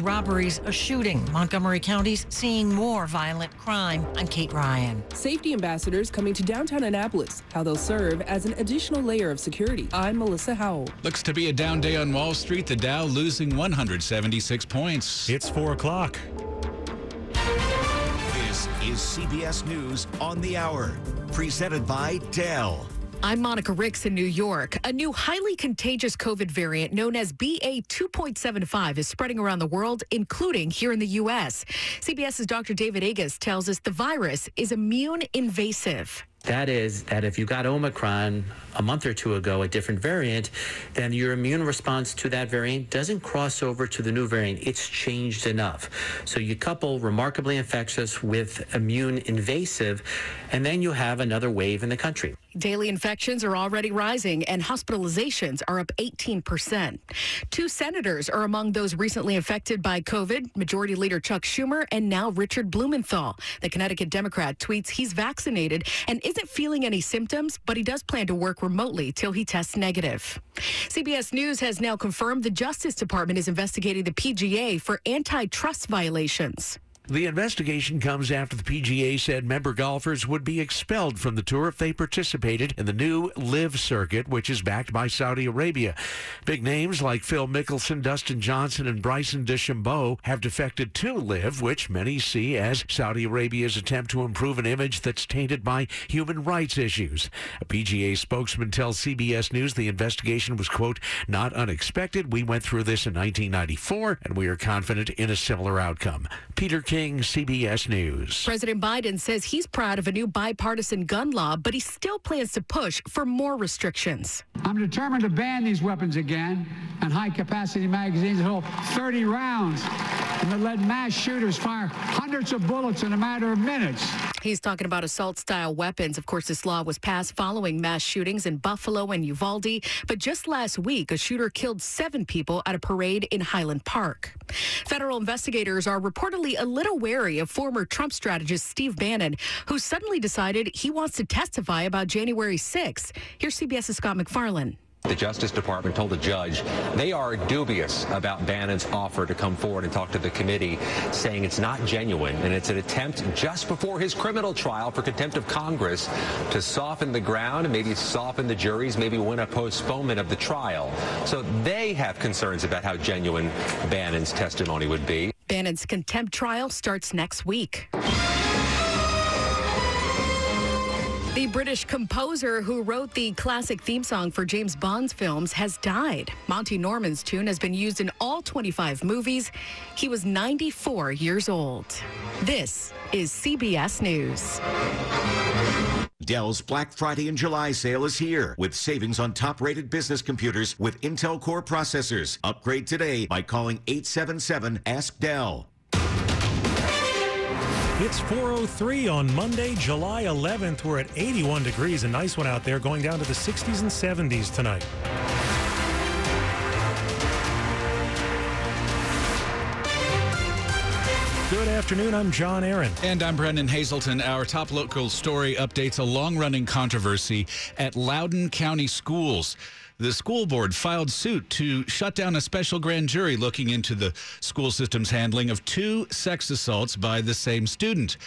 Robberies, a shooting. Montgomery County's seeing more violent crime. I'm Kate Ryan. Safety ambassadors coming to downtown Annapolis. How they'll serve as an additional layer of security. I'm Melissa Howell. Looks to be a down day on Wall Street. The Dow losing 176 points. It's 4 o'clock. This is CBS News on the Hour. Presented by Dell. I'm Monica Ricks in New York. A new highly contagious COVID variant known as BA 2.75 is spreading around the world, including here in the U.S. CBS's Dr. David Agus tells us the virus is immune evasive. That is, that if you got Omicron a month or two ago, a different variant, then your immune response to that variant doesn't cross over to the new variant. It's changed enough. So you couple remarkably infectious with immune evasive, and then you have another wave in the country. Daily infections are already rising and hospitalizations are up 18%. Two senators are among those recently infected by COVID Majority Leader Chuck Schumer and now Richard Blumenthal. The Connecticut Democrat tweets he's vaccinated and isn't feeling any symptoms, but he does plan to work remotely till he tests negative. CBS News has now confirmed the Justice Department is investigating the PGA for antitrust violations. The investigation comes after the PGA said member golfers would be expelled from the tour if they participated in the new LIV circuit, which is backed by Saudi Arabia. Big names like Phil Mickelson, Dustin Johnson, and Bryson DeChambeau have defected to LIV, which many see as Saudi Arabia's attempt to improve an image that's tainted by human rights issues. A PGA spokesman tells CBS News the investigation was, quote, not unexpected. We went through this in 1994, and we are confident in a similar outcome. Peter King King, CBS News. President Biden says he's proud of a new bipartisan gun law, but he still plans to push for more restrictions. I'm determined to ban these weapons again and high capacity magazines that hold 30 rounds and that let mass shooters fire hundreds of bullets in a matter of minutes. He's talking about assault style weapons. Of course, this law was passed following mass shootings in Buffalo and Uvalde. But just last week, a shooter killed seven people at a parade in Highland Park. Federal investigators are reportedly a little wary of former Trump strategist Steve Bannon, who suddenly decided he wants to testify about January 6. Here's CBS's Scott MacFarlane. The Justice Department told a judge they are dubious about Bannon's offer to come forward and talk to the committee, saying it's not genuine and it's an attempt just before his criminal trial for contempt of Congress to soften the ground, maybe soften the juries, maybe win a postponement of the trial. So they have concerns about how genuine Bannon's testimony would be. Bannon's contempt trial starts next week. The British composer who wrote the classic theme song for James Bond's films has died. Monty Norman's tune has been used in all 25 movies. He was 94 years old. This is CBS News. Dell's Black Friday and July sale is here with savings on top rated business computers with Intel Core processors. Upgrade today by calling 877 Ask Dell. It's 403 on Monday, July 11th. We're at 81 degrees, a nice one out there, going down to the 60s and 70s tonight. Good afternoon. I'm John Aaron. And I'm Brendan Hazelton. Our top local story updates a long running controversy at Loudoun County Schools. The school board filed suit to shut down a special grand jury looking into the school system's handling of two sex assaults by the same student.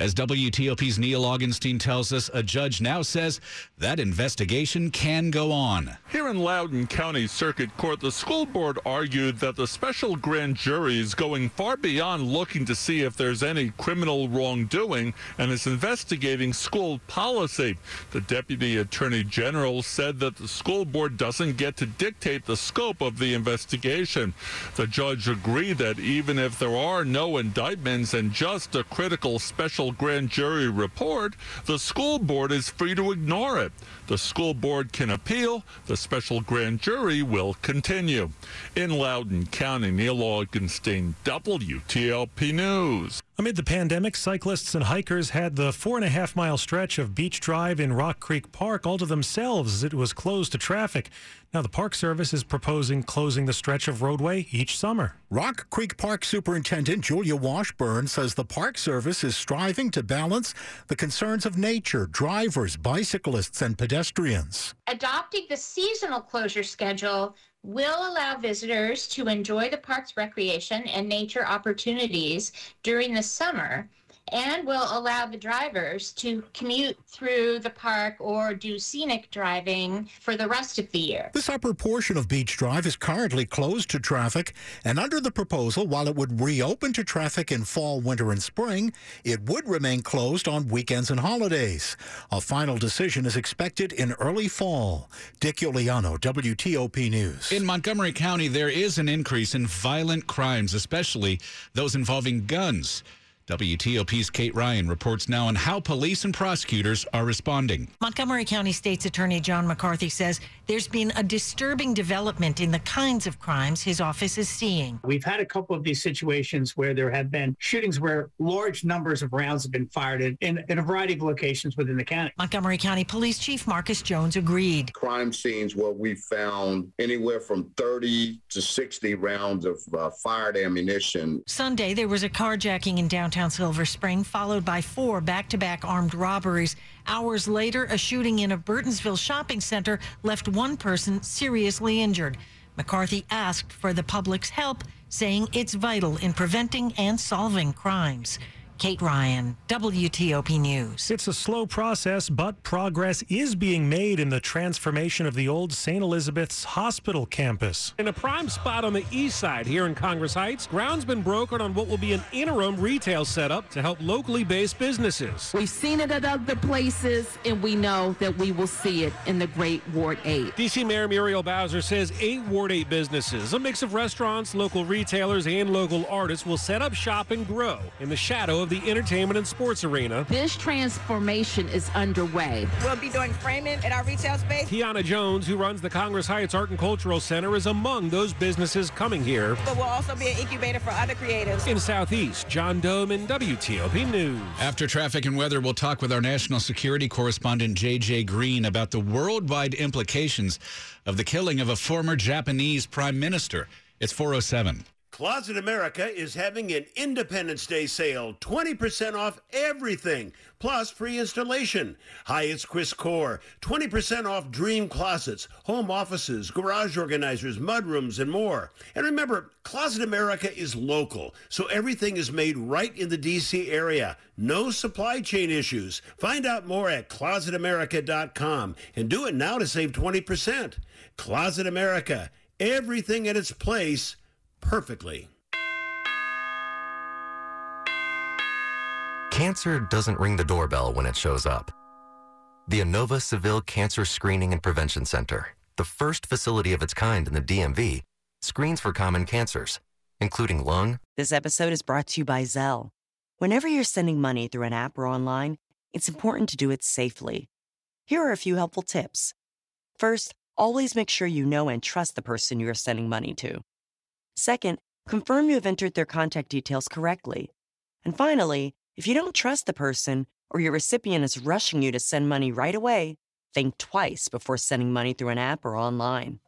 As WTOP's Neil Augenstein tells us, a judge now says that investigation can go on. Here in Loudoun County Circuit Court, the school board argued that the special grand jury is going far beyond looking to see if there's any criminal wrongdoing and is investigating school policy. The deputy attorney general said that the school board doesn't get to dictate the scope of the investigation. The judge agreed that even if there are no indictments and just a critical special grand jury report, the school board is free to ignore it. The school board can appeal. The special grand jury will continue. In Loudoun County, Neil Augenstein, WTOP News. Amid the pandemic, cyclists and hikers had the four and a half mile stretch of Beach Drive in Rock Creek Park all to themselves as it was closed to traffic. Now, the Park Service is proposing closing the stretch of roadway each summer. Rock Creek Park Superintendent Julia Washburn says the Park Service is striving to balance the concerns of nature, drivers, bicyclists, and pedestrians. Adopting the seasonal closure schedule will allow visitors to enjoy the park's recreation and nature opportunities during the summer and will allow the drivers to commute through the park or do scenic driving for the rest of the year. This upper portion of Beach Drive is currently closed to traffic, and under the proposal, while it would reopen to traffic in fall, winter, and spring, it would remain closed on weekends and holidays. A final decision is expected in early fall. Dick Uliano, WTOP News. In Montgomery County, there is an increase in violent crimes, especially those involving guns. WTOP's Kate Ryan reports now on how police and prosecutors are responding. Montgomery County State's Attorney John McCarthy says there's been a disturbing development in the kinds of crimes his office is seeing. We've had a couple of these situations where there have been shootings where large numbers of rounds have been fired in, in, in a variety of locations within the county. Montgomery County Police Chief Marcus Jones agreed. Crime scenes where we found anywhere from 30 to 60 rounds of uh, fired ammunition. Sunday, there was a carjacking in downtown Silver Spring, followed by four back to back armed robberies. Hours later, a shooting in a Burtonsville shopping center left one person seriously injured. McCarthy asked for the public's help, saying it's vital in preventing and solving crimes. Kate Ryan, WTOP News. It's a slow process, but progress is being made in the transformation of the old St. Elizabeth's Hospital campus. In a prime spot on the east side here in Congress Heights, ground's been broken on what will be an interim retail setup to help locally based businesses. We've seen it at other places, and we know that we will see it in the great Ward 8. DC Mayor Muriel Bowser says eight Ward 8 businesses, a mix of restaurants, local retailers, and local artists, will set up shop and grow in the shadow of the entertainment and sports arena. This transformation is underway. We'll be doing framing at our retail space. Tiana Jones, who runs the Congress Heights Art and Cultural Center, is among those businesses coming here. But we'll also be an incubator for other creatives. In Southeast, John Domen, WTOP News. After traffic and weather, we'll talk with our national security correspondent, JJ Green, about the worldwide implications of the killing of a former Japanese prime minister. It's 407. Closet America is having an Independence Day sale, 20% off everything, plus free installation. Hyatt's Chris Core, 20% off dream closets, home offices, garage organizers, mudrooms, and more. And remember, Closet America is local, so everything is made right in the D.C. area. No supply chain issues. Find out more at closetamerica.com and do it now to save 20%. Closet America, everything in its place perfectly. Cancer doesn't ring the doorbell when it shows up. The Inova Saville Cancer Screening and Prevention Center, the first facility of its kind in the DMV, screens for common cancers, including lung. This episode is brought to you by Zelle. Whenever you're sending money through an app or online, it's important to do it safely. Here are a few helpful tips. First, always make sure you know and trust the person you are sending money to. Second, confirm you have entered their contact details correctly. And finally, if you don't trust the person or your recipient is rushing you to send money right away, think twice before sending money through an app or online.